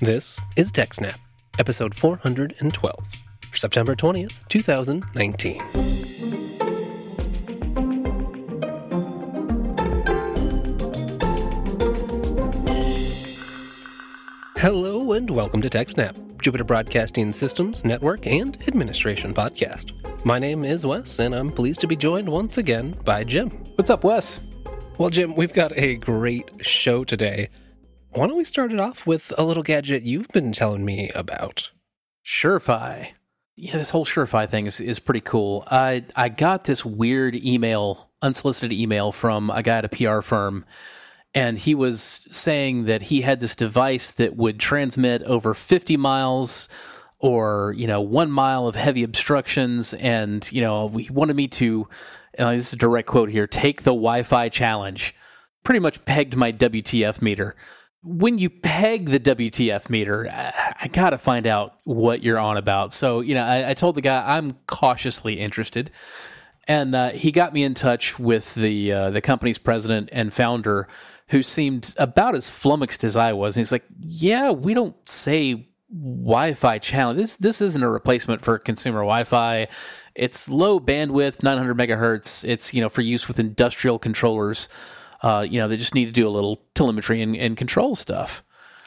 This is TechSnap, episode 412, for September 20th, 2019. Hello and welcome to TechSnap, Jupiter Broadcasting Systems, Network, and Administration podcast. My name is Wes, and I'm pleased to be joined once again by Jim. What's up, Wes? Well, Jim, we've got a great show today. Why don't we start it off with a little gadget you've been telling me about? SureFi. Yeah, this whole SureFi thing is, is pretty cool. I I got this weird email, unsolicited email from a guy at a PR firm, and he was saying that he had this device that would transmit over 50 miles or you know one mile of heavy obstructions and you know he wanted me to uh, this is a direct quote here take the wi-fi challenge pretty much pegged my wtf meter when you peg the WTF meter, I, got to find out what you're on about. So, you know, I, I told the guy I'm cautiously interested, and uh, he got me in touch with the uh, the company's president and founder, who seemed about as flummoxed as I was. And he's like, "Yeah, we don't say Wi-Fi channel. This this isn't a replacement for consumer Wi-Fi. It's low bandwidth, 900 megahertz. It's you know for use with industrial controllers." Uh, you know, they just need to do a little telemetry and, and control stuff.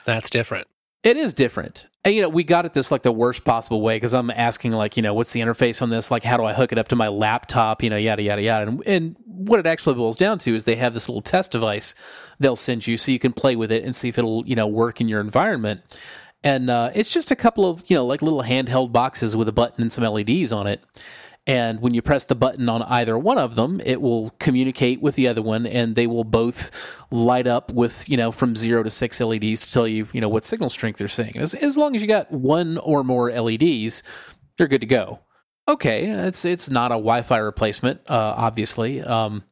That's different. It is different. And, you know, we got at this like the worst possible way because I'm asking, like, you know, what's the interface on this? Like, how do I hook it up to my laptop? You know, yada, yada, yada. And, and what it actually boils down to is they have this little test device they'll send you so you can play with it and see if it'll, you know, work in your environment. And uh, it's just a couple of, you know, like little handheld boxes with a button and some LEDs on it. And when you press the button on either one of them, it will communicate with the other one and they will both light up with, you know, from zero to six LEDs to tell you, you know, what signal strength they're seeing. As, as long as you got one or more LEDs, you're good to go. Okay, it's it's not a Wi-Fi replacement, uh, obviously. Um,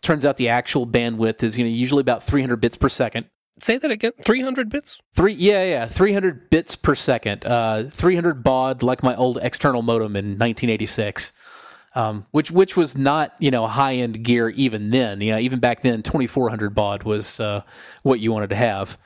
turns out the actual bandwidth is you know usually about 300 bits per second. Say that again. 300 bits? Three, yeah, yeah, 300 bits per second. Uh, 300 baud, like my old external modem in 1986. Um, which which was not you know high end gear even then. You know, even back then, 2400 baud was uh, what you wanted to have.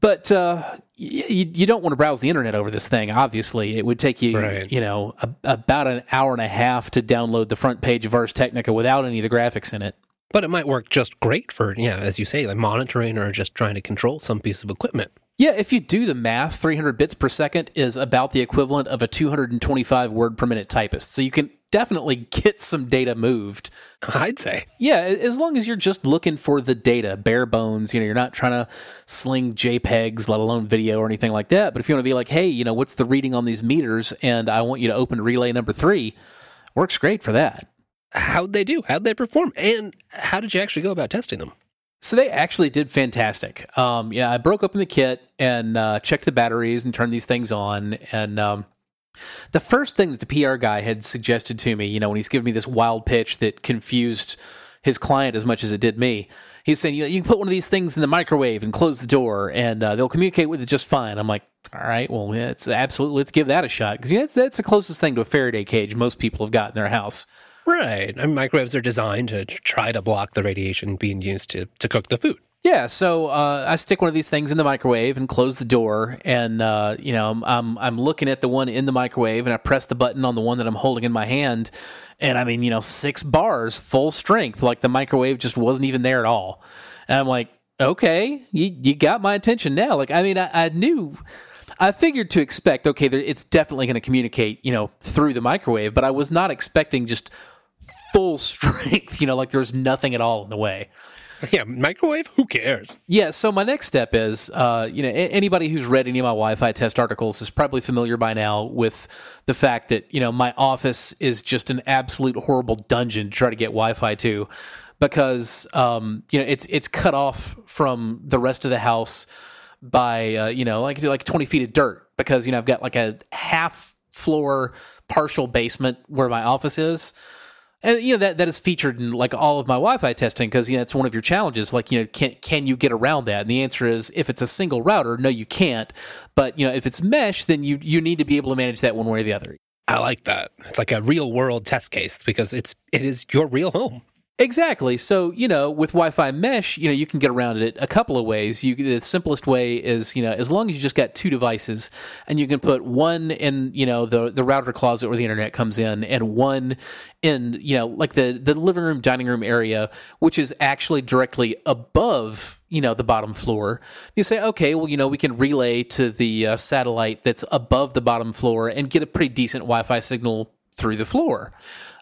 But uh, you, you don't want to browse the internet over this thing. Obviously, it would take you, Right. you know, a, about an hour and a half to download the front page of Ars Technica without any of the graphics in it. But it might work just great for, yeah, as you say, like monitoring or just trying to control some piece of equipment. Yeah, if you do the math, 300 bits per second is about the equivalent of a 225 word per minute typist. So you can definitely get some data moved. I'd say. Yeah, as long as you're just looking for the data, bare bones, you know, you're not trying to sling JPEGs, let alone video or anything like that. But if you want to be like, hey, you know, what's the reading on these meters? And I want you to open relay number three, works great for that. How'd they do? How'd they perform? And how did you actually go about testing them? So they actually did fantastic. Um, yeah, I broke open the kit and uh, checked the batteries and turned these things on. And um, the first thing that the PR guy had suggested to me, you know, when he's giving me this wild pitch that confused his client as much as it did me, he's saying, you know, you can put one of these things in the microwave and close the door, and uh, they'll communicate with it just fine. I'm like, all right, well, yeah, it's absolutely let's give that a shot because you know, that's the closest thing to a Faraday cage most people have got in their house. Right. I mean, microwaves are designed to try to block the radiation being used to, to cook the food. Yeah, so uh, I stick one of these things in the microwave and close the door, and uh, you know I'm, I'm I'm looking at the one in the microwave, and I press the button on the one that I'm holding in my hand, and I mean you know six bars, full strength, like the microwave just wasn't even there at all, and I'm like, okay, you you got my attention now. Like I mean I, I knew. I figured to expect, okay, it's definitely going to communicate, you know, through the microwave, but I was not expecting just full strength, you know, like there's nothing at all in the way. Yeah, microwave? Who cares? Yeah, so my next step is, uh, you know, a- anybody who's read any of my Wi-Fi test articles is probably familiar by now with the fact that you know my office is just an absolute horrible dungeon to try to get Wi-Fi to, because um, you know it's it's cut off from the rest of the house by uh, you know like like twenty feet of dirt because you know I've got like a half floor partial basement where my office is. And you know that that is featured in like all of my Wi-Fi testing because you know it's one of your challenges. Like you know, can can you get around that? And the answer is, if it's a single router, no, you can't. But you know, if it's mesh, then you you need to be able to manage that one way or the other. I like that. It's like a real world test case because it's it is your real home. Exactly. So, you know, with Wi-Fi mesh, you know, you can get around it a couple of ways. You the simplest way is, you know, as long as you just got two devices and you can put one in, you know, the the router closet where the internet comes in and one in, you know, like the the living room dining room area which is actually directly above you know the bottom floor you say okay well you know we can relay to the uh, satellite that's above the bottom floor and get a pretty decent wi-fi signal through the floor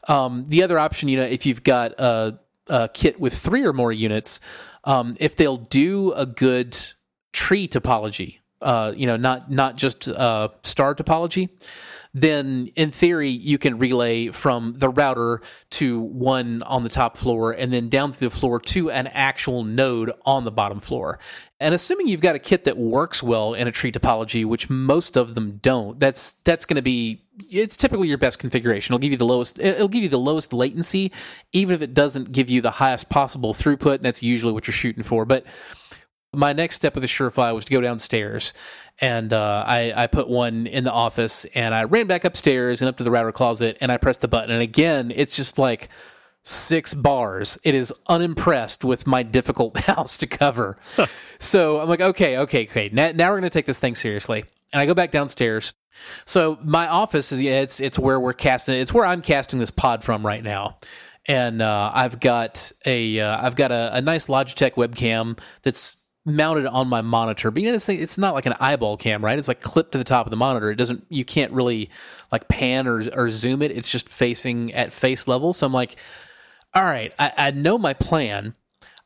um, the other option, you know, if you've got a, a kit with three or more units, um, if they'll do a good tree topology, uh, you know, not not just uh, star topology, then in theory you can relay from the router to one on the top floor and then down through the floor to an actual node on the bottom floor. And assuming you've got a kit that works well in a tree topology, which most of them don't, that's that's going to be it's typically your best configuration. It'll give you the lowest it'll give you the lowest latency even if it doesn't give you the highest possible throughput, that's usually what you're shooting for. But my next step with the SureFi was to go downstairs, and uh, I, I put one in the office, and I ran back upstairs and up to the router closet, and I pressed the button, and again, it's just like six bars. It is unimpressed with my difficult house to cover. so I'm like, okay, okay, okay. Now, now we're going to take this thing seriously. And I go back downstairs. So my office is yeah, it's it's where we're casting. It's where I'm casting this pod from right now and uh, I've got a have uh, got a, a, nice Logitech webcam that's mounted on my monitor. But you know, this thing, it's not like an eyeball cam, right? It's like clipped to the top of the monitor. It doesn't, you can't really like pan or, or zoom it. It's just facing at face level. So I'm like, all right, I, I know my plan.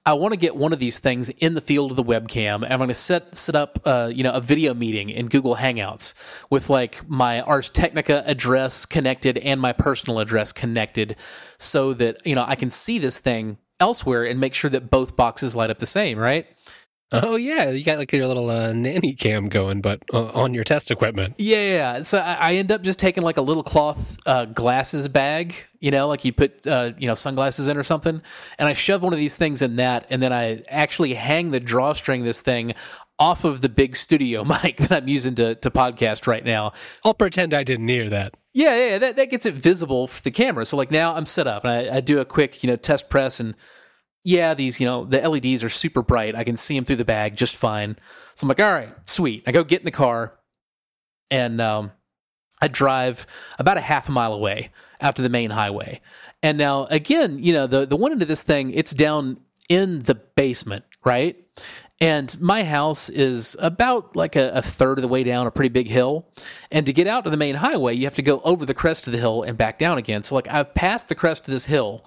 I want to get one of these things in the field of the webcam. I'm going to set set up, uh, you know, a video meeting in Google Hangouts with like my Ars Technica address connected and my personal address connected, so that you know I can see this thing elsewhere and make sure that both boxes light up the same. Right? Oh yeah, you got like your little uh, nanny cam going, but uh, on your test equipment. Yeah, yeah. So I, I, end up just taking like a little cloth uh, glasses bag, you know, like you put uh, you know sunglasses in or something, and I shove one of these things in that, and then I actually hang the drawstring this thing off of the big studio mic that I'm using to to podcast right now. I'll pretend I didn't hear that. Yeah, yeah, that that gets it visible for the camera. So like now I'm set up, and I, I do a quick you know test press and yeah, these, you know, the LEDs are super bright. I can see them through the bag just fine. So I'm like, all right, sweet. I go get in the car and um, I drive about a half a mile away out to the main highway. And now, again, you know, the, the one end of this thing, it's down in the basement, right? And my house is about like a, a, third of the way down a pretty big hill. And to get out to the main highway, you have to go over the crest of the hill and back down again. So, like, I've passed the crest of this hill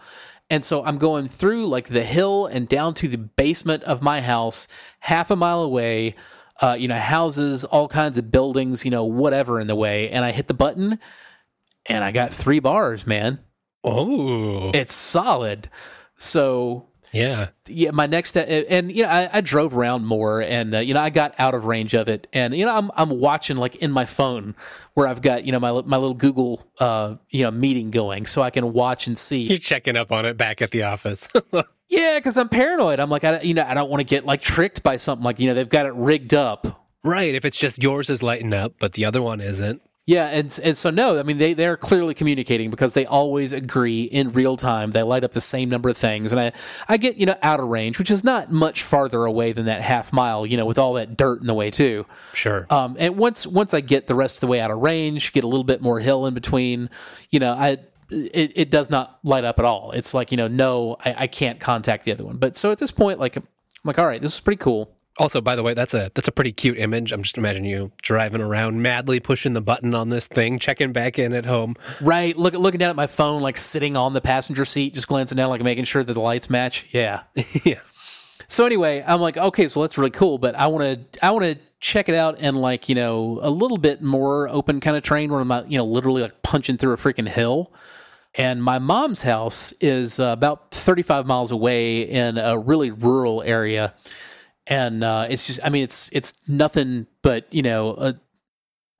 and so I'm going through like the hill and down to the basement of my house, half a mile away. Uh, you know, houses, all kinds of buildings, you know, whatever in the way. And I hit the button and I got three bars, man. Oh, it's solid. So yeah, yeah. My next, and you know, I, I drove around more, and uh, you know, I got out of range of it, and you know, I'm I'm watching like in my phone where I've got you know my my little Google uh you know meeting going, so I can watch and see. You're checking up on it back at the office. yeah, because I'm paranoid. I'm like, I you know, I don't want to get like tricked by something like you know they've got it rigged up. Right. If it's just yours is lighting up, but the other one isn't. Yeah, and and so no, I mean they they're clearly communicating because they always agree in real time. They light up the same number of things, and I I get you know out of range, which is not much farther away than that half mile, you know, with all that dirt in the way too. Sure. Um, and once once I get the rest of the way out of range, get a little bit more hill in between, you know, I it, it does not light up at all. It's like you know, no, I, I can't contact the other one. But so at this point, like I'm like, all right, this is pretty cool. Also, by the way, that's a that's a pretty cute image. I'm just imagining you driving around madly pushing the button on this thing, checking back in at home. Right, look looking down at my phone, like sitting on the passenger seat, just glancing down, like making sure that the lights match. Yeah, yeah. So anyway, I'm like, okay, so that's really cool, but I want to I want to check it out and like you know a little bit more open kind of train where I'm not you know literally like punching through a freaking hill. And my mom's house is uh, about 35 miles away in a really rural area and uh, it's just I mean it's it's nothing but you know a,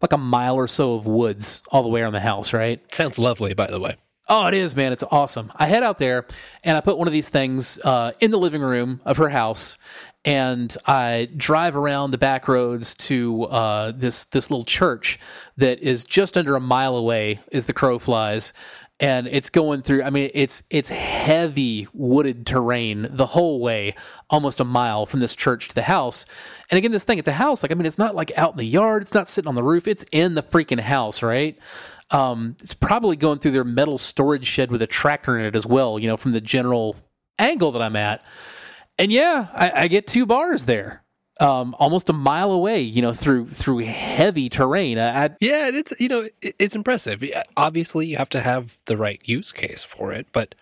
like a mile or so of woods all the way around the house, right? Sounds lovely, by the way. Oh, it is, man. It's awesome. I head out there and I put one of these things uh, in the living room of her house, and I drive around the back roads to uh, this this little church that is just under a mile away as the crow flies. And it's going through i mean it's it's heavy wooded terrain the whole way almost a mile from this church to the house. And again this thing at the house like i mean it's not like out in the yard it's not sitting on the roof it's in the freaking house right? Um, it's probably going through their metal storage shed with a tractor in it as well you know from the general angle that i'm at. And yeah i, I get two bars there um, almost a mile away, you know, through through heavy terrain. I, yeah, it's you know, it's impressive. Obviously, you have to have the right use case for it, but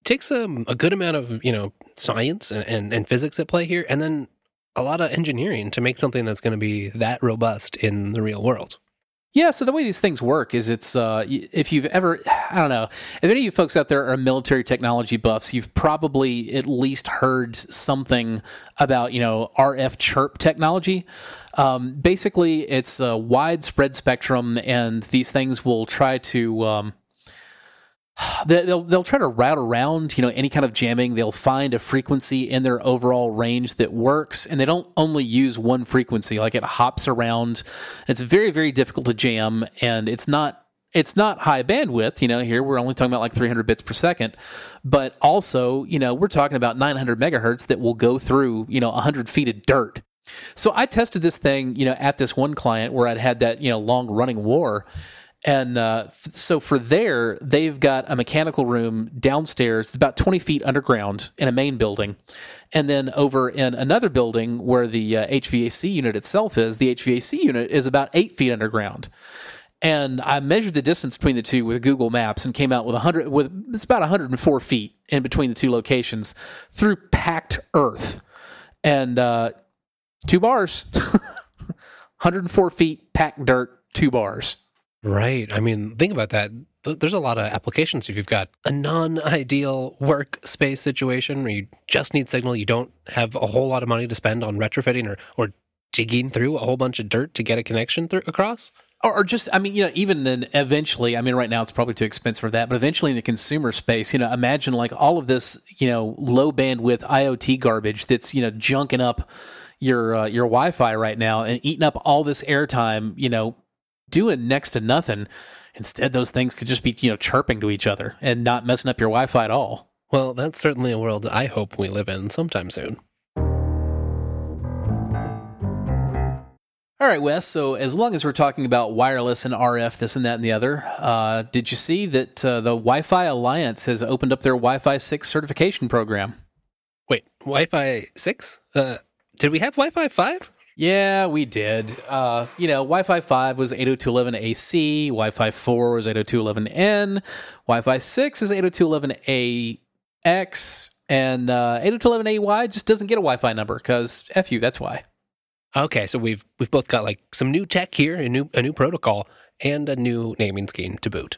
it takes a, a good amount of you know science and, and, and physics at play here, and then a lot of engineering to make something that's going to be that robust in the real world. Yeah, so the way these things work is it's uh, if you've ever I don't know if any of you folks out there are military technology buffs, you've probably at least heard something about you know RF chirp technology. Um, basically, it's a widespread spectrum, and these things will try to um, they'll they'll try to route around you know any kind of jamming. They'll find a frequency in their overall range that works and they don't only use one frequency. Like it hops around. It's very very difficult to jam and it's not it's not high bandwidth. You know here we're only talking about like 300 bits per second. But also you know we're talking about 900 megahertz that will go through you know 100 feet of dirt. So i tested this thing you know at this one client where i'd had that you know long running war and uh, f- so for there, they've got a mechanical room downstairs, it's about 20 feet underground in a main building. And then over in another building where the uh, HVAC unit itself is, the HVAC unit is about eight feet underground. And I measured the distance between the two with Google Maps and came out with 100, with it's about 104 feet in between the two locations through packed earth. And uh, two bars, 104 feet, packed dirt, two bars. Right. I mean, think about that. There's a lot of applications if you've got a non ideal workspace situation where you just need signal, you don't have a whole lot of money to spend on retrofitting or, or digging through a whole bunch of dirt to get a connection through, across. Or, just, I mean, you know, even then eventually, I mean, right now it's probably too expensive for that, but eventually in the consumer space, you know, imagine like all of this, you know, low bandwidth IoT garbage that's, you know, junking up your uh, your Wi-Fi right now and eating up all this airtime, you know, doing next to nothing. Instead, those things could just be, you know, chirping to each other and not messing up your Wi Fi at all. Well, that's certainly a world I hope we live in sometime soon. All right, Wes. So, as long as we're talking about wireless and RF, this and that and the other, uh, did you see that uh, the Wi Fi Alliance has opened up their Wi Fi 6 certification program? Wait, Wi Fi 6? Uh, did we have Wi Fi 5? Yeah, we did. Uh, you know, Wi-Fi 5 was 802.11ac, Wi-Fi 4 was 802.11n, Wi-Fi 6 is 802.11ax, and uh, 802.11ay just doesn't get a Wi-Fi number because f you, that's why. Okay, so we've we've both got like some new tech here, a new a new protocol, and a new naming scheme to boot.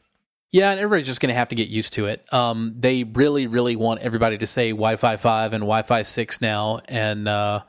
Yeah, and everybody's just going to have to get used to it. Um, they really, really want everybody to say Wi-Fi 5 and Wi-Fi 6 now, and uh,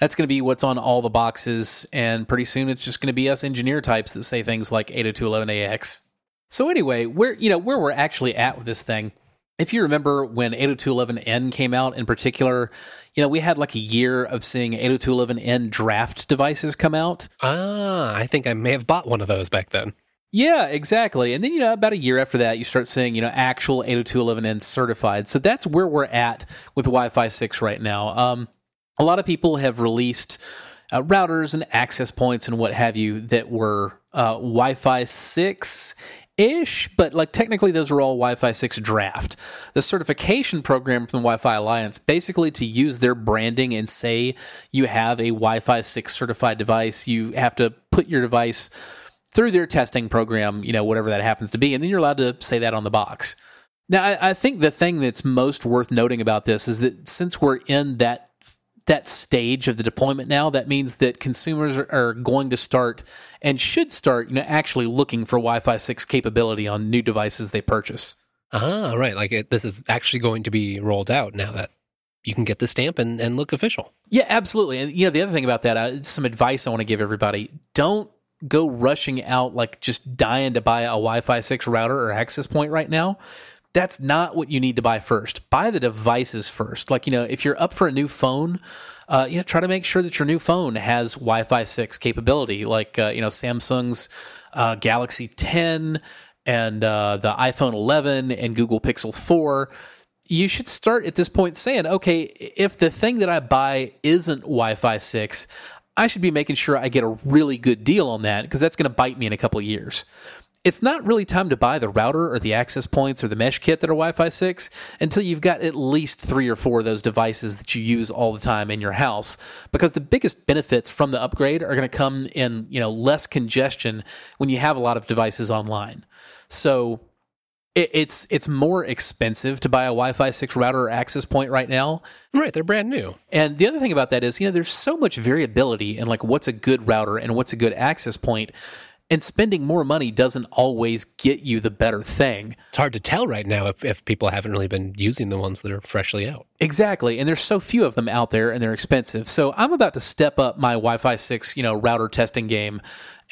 that's going to be what's on all the boxes. And pretty soon, it's just going to be us engineer types that say things like 802.11ax. So anyway, where you know where we're actually at with this thing. If you remember when 802.11n came out in particular, you know, we had like a year of seeing 802.11n draft devices come out. Ah, I think I may have bought one of those back then. Yeah, exactly. And then, you know, about a year after that, you start seeing, you know, actual 802.11n certified. So that's where we're at with Wi Fi 6 right now. Um, a lot of people have released uh, routers and access points and what have you that were uh, Wi Fi 6 ish, but like technically those are all Wi Fi 6 draft. The certification program from the Wi Fi Alliance basically to use their branding and say you have a Wi Fi 6 certified device, you have to put your device through their testing program, you know, whatever that happens to be, and then you're allowed to say that on the box. Now, I, I think the thing that's most worth noting about this is that since we're in that that stage of the deployment now, that means that consumers are, going to start and should start, you know, actually looking for Wi-Fi six capability on new devices they purchase. Ah, right. Like it, this is actually going to be rolled out now that you can get the stamp and, and look official. Yeah, absolutely. And you know, the other thing about that, uh, some advice I want to give everybody: don't go rushing out like just dying to buy a Wi-Fi 6 router or access point right now. That's not what you need to buy first. Buy the devices first. Like, you know, if you're up for a new phone, uh, you know, try to make sure that your new phone has Wi-Fi 6 capability. Like, uh, you know, Samsung's uh, Galaxy 10 and uh, the iPhone 11 and Google Pixel 4, you should start at this point saying, okay, if the thing that I buy isn't Wi Fi 6, I should be making sure I get a really good deal on that because that's going to bite me in a couple of years it's not really time to buy the router or the access points or the mesh kit that are Wi Fi 6 until you've got at least three or four of those devices that you use all the time in your house. Because the biggest benefits from the upgrade are going to come in, you know, less congestion when you have a lot of devices online. So it's it's more expensive to buy a Wi-Fi 6 router or access point right now. Right, they're brand new. And the other thing about that is, you know, there's so much variability in like what's a good router and what's a good access point and spending more money doesn't always get you the better thing. It's hard to tell right now if, if people haven't really been using the ones that are freshly out. Exactly. And there's so few of them out there and they're expensive. So I'm about to step up my Wi-Fi 6, you know, router testing game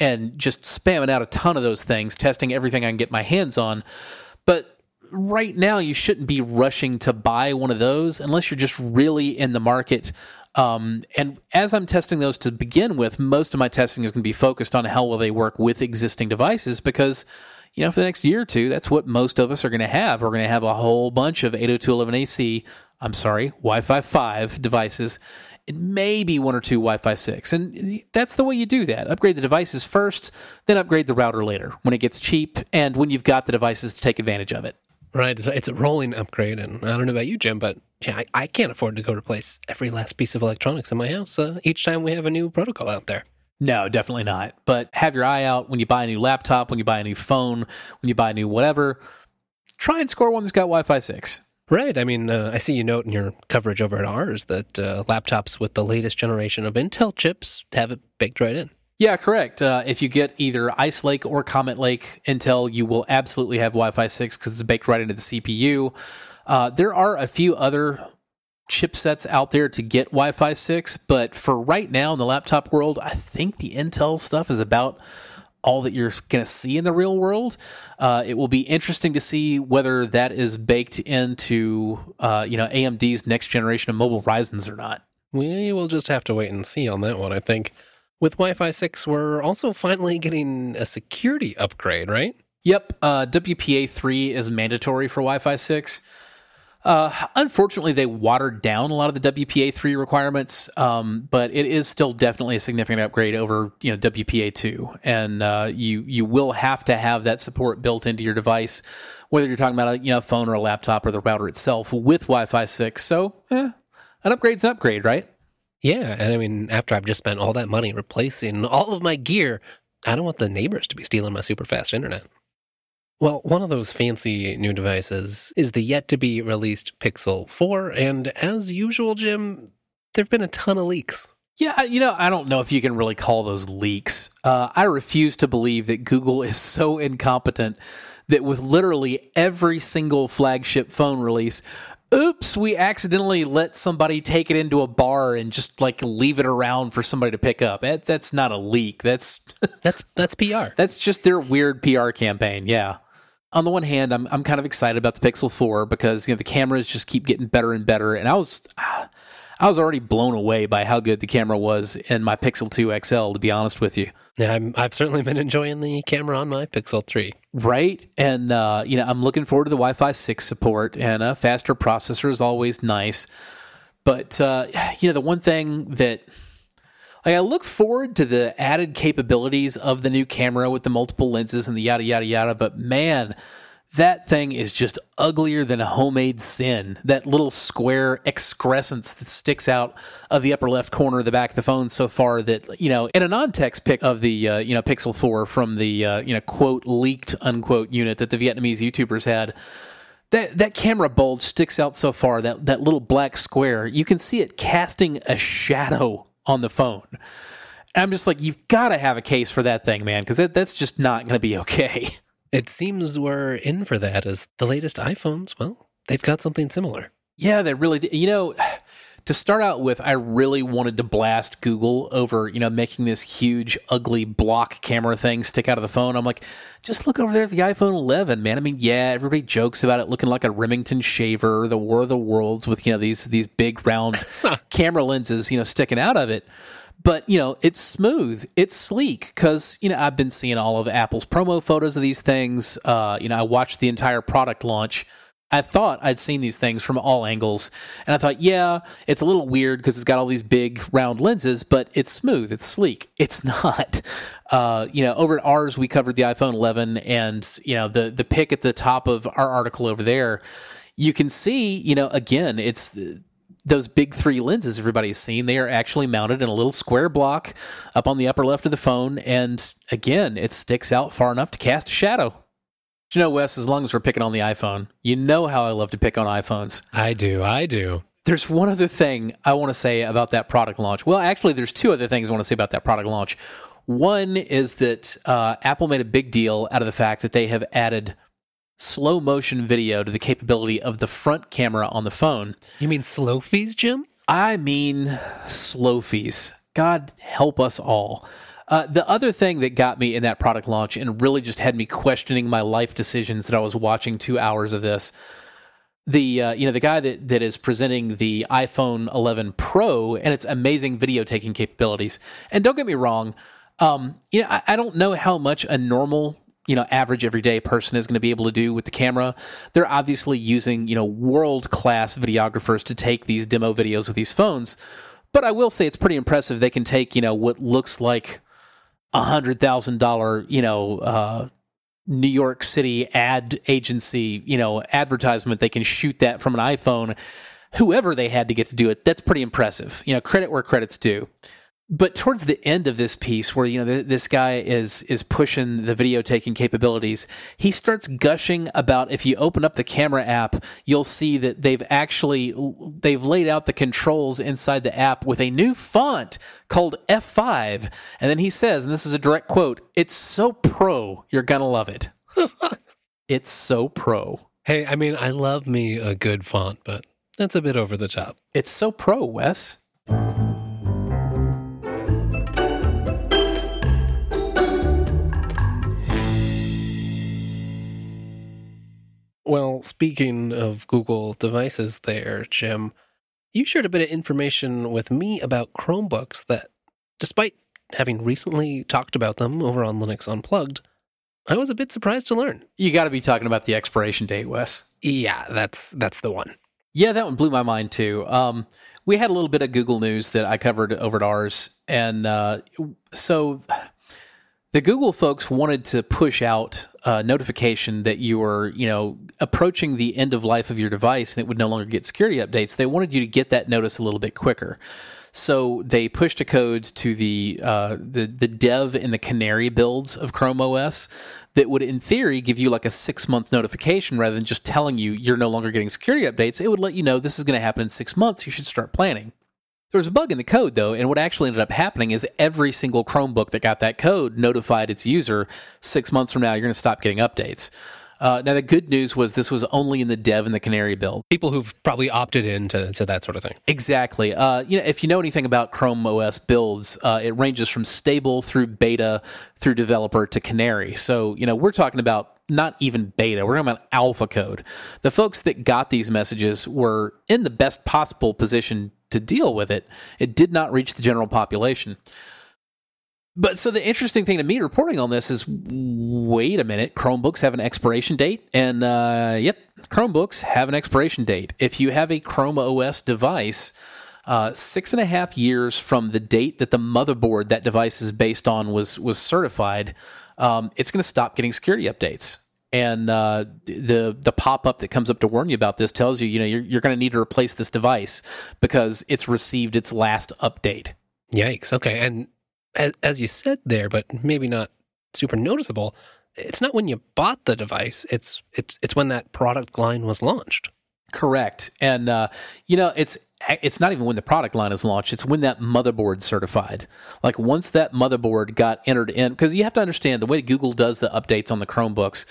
and just spamming out a ton of those things, testing everything I can get my hands on. Right now you shouldn't be rushing to buy one of those unless you're just really in the market. Um, and as I'm testing those to begin with, most of my testing is going to be focused on how well they work with existing devices because, you know, for the next year or two, that's what most of us are going to have. We're going to have a whole bunch of 802.11ac, I'm sorry, Wi Fi 5 devices and maybe one or two Wi-Fi 6. And that's the way you do that. Upgrade the devices first, then upgrade the router later when it gets cheap and when you've got the devices to take advantage of it. Right. It's a, it's a rolling upgrade. And I don't know about you, Jim, but yeah, I, I can't afford to go replace every last piece of electronics in my house uh, each time we have a new protocol out there. No, definitely not. But have your eye out when you buy a new laptop, when you buy a new phone, when you buy a new whatever. Try and score one that's got Wi Fi 6. Right. I mean, uh, I see you note in your coverage over at Ars that uh, laptops with the latest generation of Intel chips have it baked right in. Yeah, correct. Uh, if you get either Ice Lake or Comet Lake Intel, you will absolutely have Wi Fi 6 because it's baked right into the CPU. Uh, there are a few other chipsets out there to get Wi Fi 6, but for right now in the laptop world, I think the Intel stuff is about all that you're going to see in the real world. Uh, it will be interesting to see whether that is baked into uh, you know AMD's next generation of mobile Ryzen's or not. We will just have to wait and see on that one. I think. With Wi Fi 6, we're also finally getting a security upgrade, right? Yep. Uh, WPA 3 is mandatory for Wi Fi 6. Uh, unfortunately, they watered down a lot of the WPA 3 requirements, um, but it is still definitely a significant upgrade over you know WPA 2. And uh, you, you will have to have that support built into your device, whether you're talking about a you know, phone or a laptop or the router itself with Wi Fi 6. So, eh, an upgrade's an upgrade, right? Yeah, and I mean, after I've just spent all that money replacing all of my gear, I don't want the neighbors to be stealing my super fast internet. Well, one of those fancy new devices is the yet to be released Pixel 4, and as usual, Jim, there have been a ton of leaks. Yeah, you know, I don't know if you can really call those leaks. Uh, I refuse to believe that Google is so incompetent that with literally every single flagship phone release, oops, we accidentally let somebody take it into a bar and just like leave it around for somebody to pick up. That, that's not a leak. That's that's that's PR. That's just their weird PR campaign. Yeah. On the one hand, I'm I'm kind of excited about the Pixel 4 because you know the cameras just keep getting better and better, and I was. I was already blown away by how good the camera was in my Pixel 2 XL, to be honest with you. Yeah, i have certainly been enjoying the camera on my Pixel 3. Right. And, uh, you know, I'm looking forward to the Wi Fi 6 support, and a faster processor is always nice. But, uh, you know, the one thing that. Like I look forward to the added capabilities of the new camera with the multiple lenses and the yada yada yada, but man, that thing is just uglier than a homemade sin. That little square excrescence that sticks out of the upper left corner of the back of the phone so far that, you know, in a non-text pic of the, uh, you know, Pixel 4 from the, uh, you know, quote, leaked, unquote unit that the Vietnamese YouTubers had, that, that camera bulge sticks out so far, that, that little black square, you can see it casting a shadow on the phone. I'm just like, you've got to have a case for that thing, man, because that, that's just not going to be okay. It seems we're in for that as the latest iPhones, well, they've got something similar. Yeah, they really do. You know, to start out with, I really wanted to blast Google over, you know, making this huge, ugly block camera thing stick out of the phone. I'm like, just look over there at the iPhone 11, man. I mean, yeah, everybody jokes about it looking like a Remington shaver, the War of the Worlds with, you know, these these big round camera lenses, you know, sticking out of it. But you know it's smooth. It's sleek because you know i've been seeing all of apple's promo photos of these things. Uh, you know i watched the entire product launch. I thought i'd seen these things from all angles and i thought yeah it's a little weird because it's got all these big round lenses but it's smooth. It's sleek. It's not. Uh, you know over at Ars we covered the iphone 11 and you know the the pic at the top of our article over there you can see you know again it's those big three lenses everybody's seen, they are actually mounted in a little square block up on the upper left of the phone. And again, it sticks out far enough to cast a shadow. Do you know, Wes, as long as we're picking on the iPhone, you know how I love to pick on iPhones. I do. I do. There's one other thing I want to say about that product launch. Well, actually, there's two other things I want to say about that product launch. One is that uh, Apple made a big deal out of the fact that they have added slow motion video to the capability of the front camera on the phone. You mean slofies, Jim? I mean slofies. God help us all. Uh, the other thing that got me in that product launch and really just had me questioning my life decisions that I was watching two hours of this. The uh, you know the guy that that is presenting the iPhone 11 Pro and its amazing video taking capabilities. And don't get me wrong, um, you know I, I don't know how much a normal you know average everyday person is going to be able to do with the camera. They're obviously using you know world class videographers to take these demo videos with these phones. But i will say it's pretty impressive they can take you know what looks like a hundred thousand dollar you know uh, new york city ad agency you know advertisement. They can shoot that from an iphone. Whoever they had to get to do it that's pretty impressive. You know credit where credit's due but towards the end of this piece where you know this guy is is pushing the video taking capabilities he starts gushing about if you open up the camera app you'll see that they've actually they've laid out the controls inside the app with a new font called F5 and then he says and this is a direct quote it's so pro you're going to love it. It's so pro. Hey i mean i love me a good font but that's a bit over the top. It's so pro wes Well, speaking of Google devices there, Jim, you shared a bit of information with me about Chromebooks that, despite having recently talked about them over on Linux Unplugged, I was a bit surprised to learn. You got to be talking about the expiration date, Wes. Yeah, that's that's the one. Yeah, that one blew my mind too. Um, we had a little bit of Google news that I covered over at Ars, and uh, so the Google folks wanted to push out a notification that you were, you know, approaching the end of life of your device and it would no longer get security updates. They wanted you to get that notice a little bit quicker. So they pushed a code to the uh, the the dev and the canary builds of Chrome OS that would, in theory, give you like a six month notification rather than just telling you you're no longer getting security updates. It would let you know this is going to happen in six months. You should start planning. There was a bug in the code though, and what actually ended up happening is every single Chromebook that got that code notified its user six months from now you're going to stop getting updates. Uh, now, the good news was this was only in the dev and the canary build. People who've probably opted into to that sort of thing. Exactly. Uh, you know, if you know anything about Chrome OS builds, uh, it ranges from stable through beta through developer to canary. So, you know, we're talking about not even beta. We're talking about alpha code. The folks that got these messages were in the best possible position to deal with it. It did not reach the general population. But so the interesting thing to me reporting on this is wait a minute, Chromebooks have an expiration date. And uh, yep, Chromebooks have an expiration date. If you have a Chrome OS device, uh, six and a half years from the date that the motherboard that device is based on was was certified, um, it's going to stop getting security updates. And uh, the the pop up that comes up to warn you about this tells you, you know, you're, you're going to need to replace this device because it's received its last update. Yikes! Okay, and as, as you said there, but maybe not super noticeable, it's not when you bought the device. It's it's it's when that product line was launched. Correct, and uh, you know it's it's not even when the product line is launched. It's when that motherboard certified. Like once that motherboard got entered in, because you have to understand the way Google does the updates on the Chromebooks.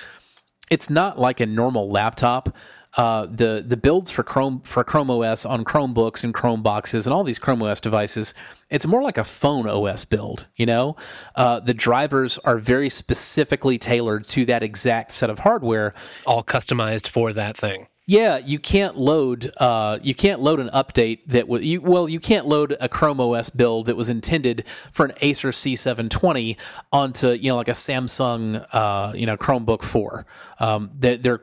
It's not like a normal laptop uh, the the builds for Chrome for Chrome OS on Chromebooks and Chrome boxes and all these Chrome OS devices, it's more like a phone OS build. You know, uh, the drivers are very specifically tailored to that exact set of hardware, all customized for that thing. Yeah, you can't load. Uh, you can't load an update that was you. Well, you can't load a Chrome OS build that was intended for an Acer C720 onto you know like a Samsung uh, you know Chromebook Four. Um, they, they're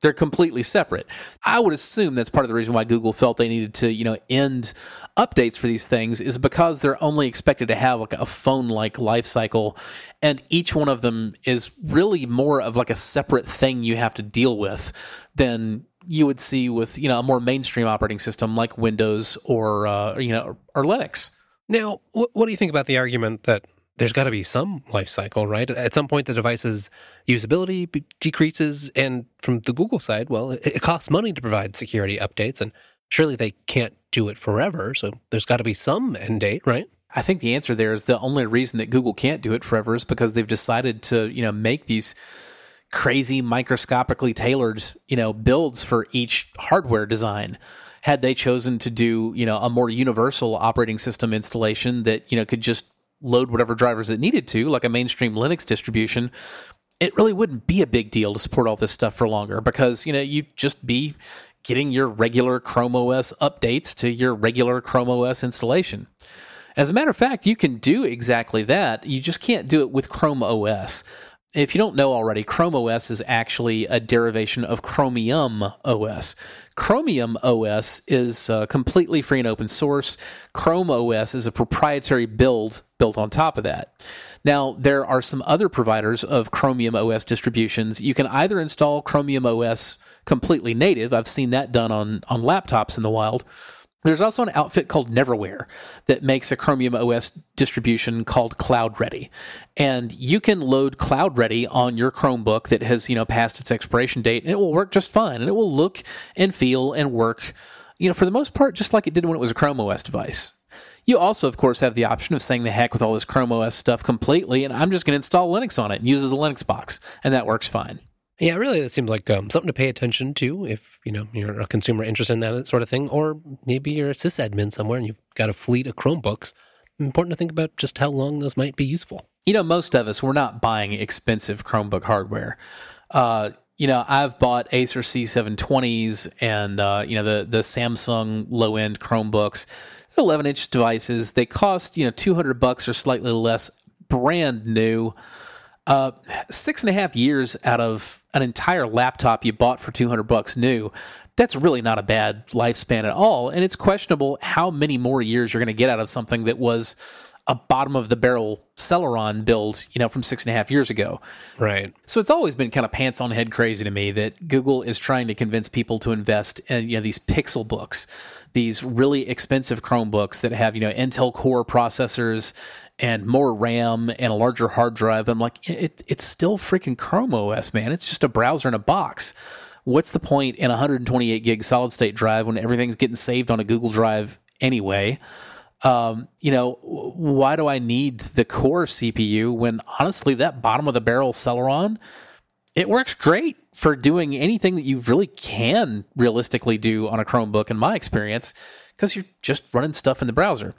they're completely separate. I would assume that's part of the reason why Google felt they needed to, you know, end updates for these things is because they're only expected to have like a phone-like life cycle and each one of them is really more of like a separate thing you have to deal with than you would see with, you know, a more mainstream operating system like Windows or uh, you know, or Linux. Now, what, what do you think about the argument that there's got to be some life cycle, right? At some point, the device's usability decreases. And from the Google side, well, it, costs money to provide security updates. And surely they can't do it forever. So there's got to be some end date, right? I think the answer there is the only reason that Google can't do it forever is because they've decided to, you know, make these crazy microscopically tailored, you know, builds for each hardware design. Had they chosen to do, you know, a more universal operating system installation that, you know, could just load whatever drivers it needed to, like a mainstream Linux distribution, it really wouldn't be a big deal to support all this stuff for longer because, you know, you'd just be getting your regular Chrome OS updates to your regular Chrome OS installation. As a matter of fact, you can do exactly that. You just can't do it with Chrome OS if you don't know already, Chrome OS is actually a derivation of Chromium OS. Chromium OS is uh, completely free and open source. Chrome OS is a proprietary build built on top of that. Now, there are some other providers of Chromium OS distributions. You can either install Chromium OS completely native, I've seen that done on, on laptops in the wild, there's also an outfit called Neverware that makes a Chromium OS distribution called CloudReady. And you can load CloudReady on your Chromebook that has, you know, passed its expiration date and it will work just fine and it will look and feel and work, you know, for the most part just like it did when it was a Chrome OS device. You also, of course, have the option of saying the heck with all this Chrome OS stuff completely and I'm just going to install Linux on it and use it as a Linux box and that works fine. Yeah, really, that seems like um, something to pay attention to if you know you're a consumer interested in that sort of thing, or maybe you're a sysadmin somewhere and you've got a fleet of Chromebooks. Important to think about just how long those might be useful. You know, most of us we're not buying expensive Chromebook hardware. Uh, you know, I've bought Acer C720s and uh, you know the the Samsung low end Chromebooks, 11 inch devices. They cost you know 200 bucks or slightly less, brand new. Uh, six and a half years out of an entire laptop you bought for 200 bucks new, that's really not a bad lifespan at all. And it's questionable how many more years you're going to get out of something that was a bottom of the barrel Celeron build, you know, from six and a half years ago. Right. So it's always been kind of pants on head crazy to me that Google is trying to convince people to invest in you know these Pixelbooks, these really expensive Chromebooks that have you know Intel Core processors and more RAM and a larger hard drive. I'm like, it, it's still freaking Chrome OS, man. It's just a browser in a box. What's the point in a 128 gig solid state drive when everything's getting saved on a Google Drive anyway? um, you know, why do I need the core CPU when honestly that bottom of the barrel Celeron, it works great for doing anything that you really can realistically do on a Chromebook in my experience because you're just running stuff in the browser.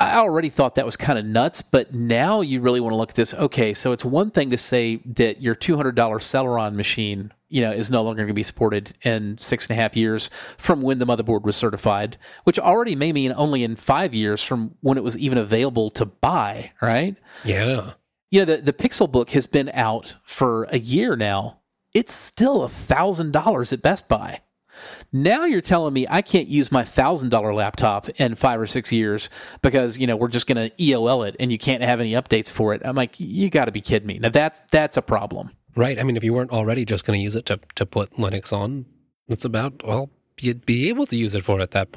I already thought that was kind of nuts, but now you really want to look at this. Okay, so it's one thing to say that your $200 Celeron machine you know, is no longer going to be supported in six and a half years from when the motherboard was certified, which already may mean only in five years from when it was even available to buy, right? Yeah. You know, the, the Pixelbook has been out for a year now. It's still a thousand dollars at Best Buy. Now you're telling me I can't use my thousand dollar laptop in five or six years because you know we're just going to EOL it and you can't have any updates for it. I'm like, you got to be kidding me. Now that's that's a problem. Right. I mean, if you weren't already just going to use it to, to put Linux on, it's about, well, you'd be able to use it for at that.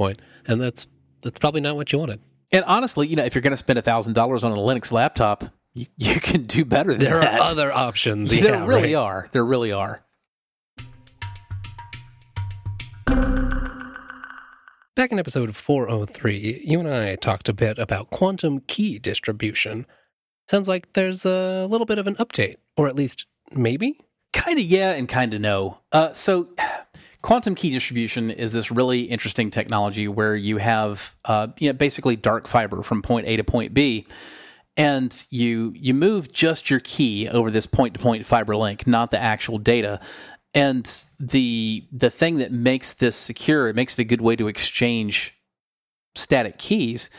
And that's, that's probably not what you wanted. And honestly, you know, if you're going to spend $1,000 on a Linux laptop, you, you can do better than there that. There are other options. there really right. are. There really are. Back in episode 403, you and I talked a bit about quantum key distribution. Sounds like there's a little bit of an update, or at least maybe? Kind of yeah, and kind of no. Uh, so, quantum key distribution is this really interesting technology where you have, uh, you know, basically dark fiber from point A to point B, and you you move just your key over this point to point fiber link, not the actual data. And the the thing that makes this secure, it makes it a good way to exchange static keys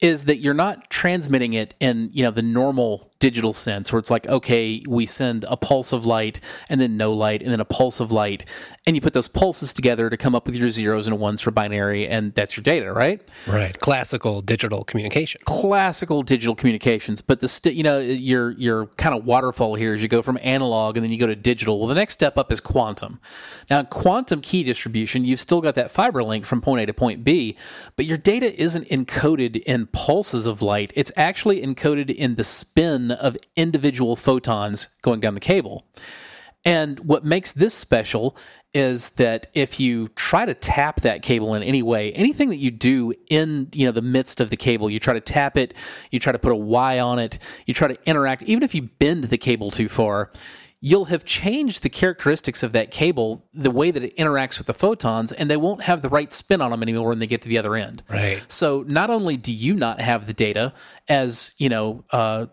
is that you're not transmitting it in you know the normal digital sense where it's like okay we send a pulse of light and then no light and then a pulse of light. And you put those pulses together to come up with your zeros and ones for binary and that's your data right? Right. Classical digital communication classical digital communications. But the st- you know your your kind of waterfall here is you go from analog and then you go to digital. Well the next step up is quantum. Now quantum key distribution you've still got that fiber link from point A to point B but your data isn't encoded in pulses of light. It's actually encoded in the spin of individual photons going down the cable. And what makes this special is that if you try to tap that cable in any way, anything that you do in you know the midst of the cable, you try to tap it, you try to put a Y on it, you try to interact, even if you bend the cable too far, you'll have changed the characteristics of that cable, the way that it interacts with the photons, and they won't have the right spin on them anymore when they get to the other end. Right. So not only do you not have the data as you know. Uh,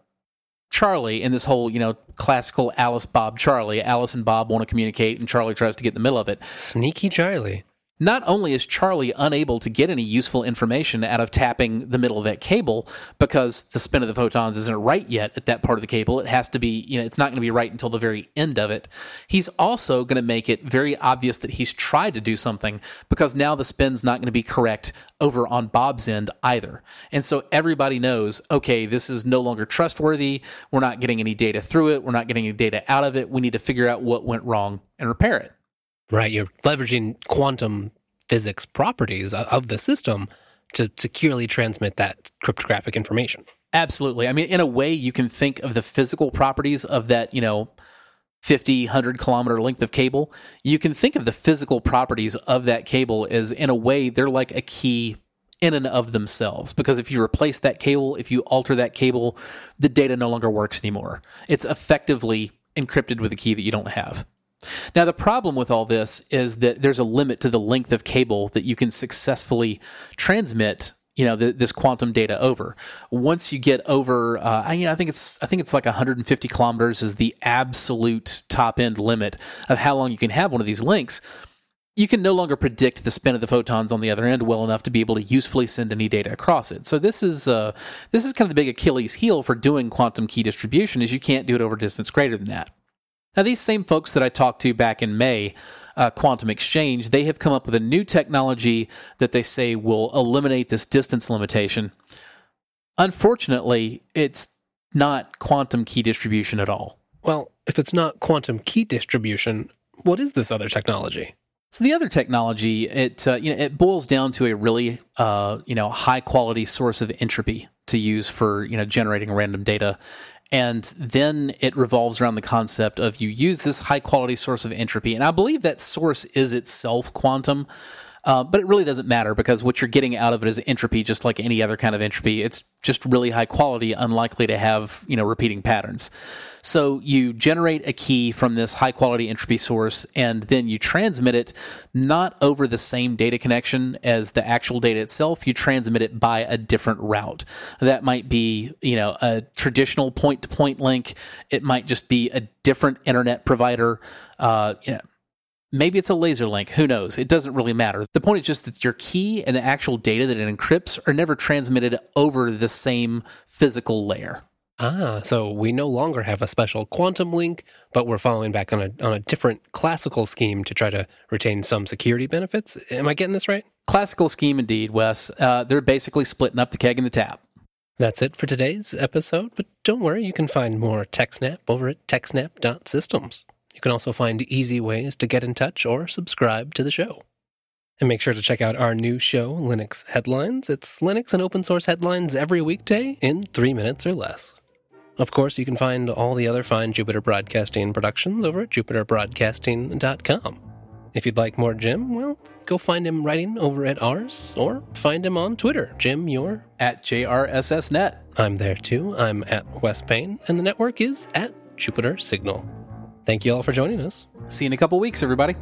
Charlie in this whole, you know, classical Alice Bob Charlie. Alice and Bob want to communicate, and Charlie tries to get in the middle of it. Sneaky Charlie. Not only is Charlie unable to get any useful information out of tapping the middle of that cable because the spin of the photons isn't right yet at that part of the cable, it has to be, you know, it's not going to be right until the very end of it. He's also going to make it very obvious that he's tried to do something because now the spin's not going to be correct over on Bob's end either. And so everybody knows, okay, this is no longer trustworthy. We're not getting any data through it. We're not getting any data out of it. We need to figure out what went wrong and repair it. Right. You're leveraging quantum physics properties of the system to securely transmit that cryptographic information. Absolutely. I mean, in a way, you can think of the physical properties of that, you know, 50, 100 kilometer length of cable. You can think of the physical properties of that cable as, in a way, they're like a key in and of themselves. Because if you replace that cable, if you alter that cable, the data no longer works anymore. It's effectively encrypted with a key that you don't have. Now, the problem with all this is that there's a limit to the length of cable that you can successfully transmit you know this quantum data over. Once you get over, uh, I, you know, I think it's I think it's like 150 kilometers is the absolute top end limit of how long you can have one of these links. You can no longer predict the spin of the photons on the other end well enough to be able to usefully send any data across it. So this is uh, this is kind of the big Achilles heel for doing quantum key distribution is you can't do it over distance greater than that. Now, these same folks that I talked to back in May, uh, Quantum Xchange, they have come up with a new technology that they say will eliminate this distance limitation. Unfortunately, it's not quantum key distribution at all. Well, if it's not quantum key distribution, what is this other technology? So the other technology, it uh, you know, it boils down to a really uh, you know high quality source of entropy to use for you know generating random data, and then it revolves around the concept of you use this high quality source of entropy. And I believe that source is itself quantum. Uh, but it really doesn't matter because what you're getting out of it is entropy, just like any other kind of entropy. It's just really high quality, unlikely to have you know repeating patterns. So you generate a key from this high quality entropy source, and then you transmit it not over the same data connection as the actual data itself. You transmit it by a different route. That might be you know a traditional point to point link. It might just be a different internet provider. Uh, you know, Maybe it's a laser link. Who knows? It doesn't really matter. The point is just that your key and the actual data that it encrypts are never transmitted over the same physical layer. Ah, so we no longer have a special quantum link, but we're following back on a on a different classical scheme to try to retain some security benefits. Am I getting this right? Classical scheme, indeed, Wes. Uh, they're basically splitting up the keg and the tap. That's it for today's episode, but don't worry, you can find more TechSnap over at techsnap.systems. You can also find easy ways to get in touch or subscribe to the show. And make sure to check out our new show, Linux Headlines. It's Linux and open source headlines every weekday in three minutes or less. Of course, you can find all the other fine Jupiter Broadcasting productions over at jupiterbroadcasting.com. If you'd like more Jim, well, go find him writing over at Ars or find him on Twitter. Jim, you're at JRSSNet. I'm there too. I'm at Wes Payne, and the network is at Jupiter Signal. Thank you all for joining us. See you in a couple weeks, everybody.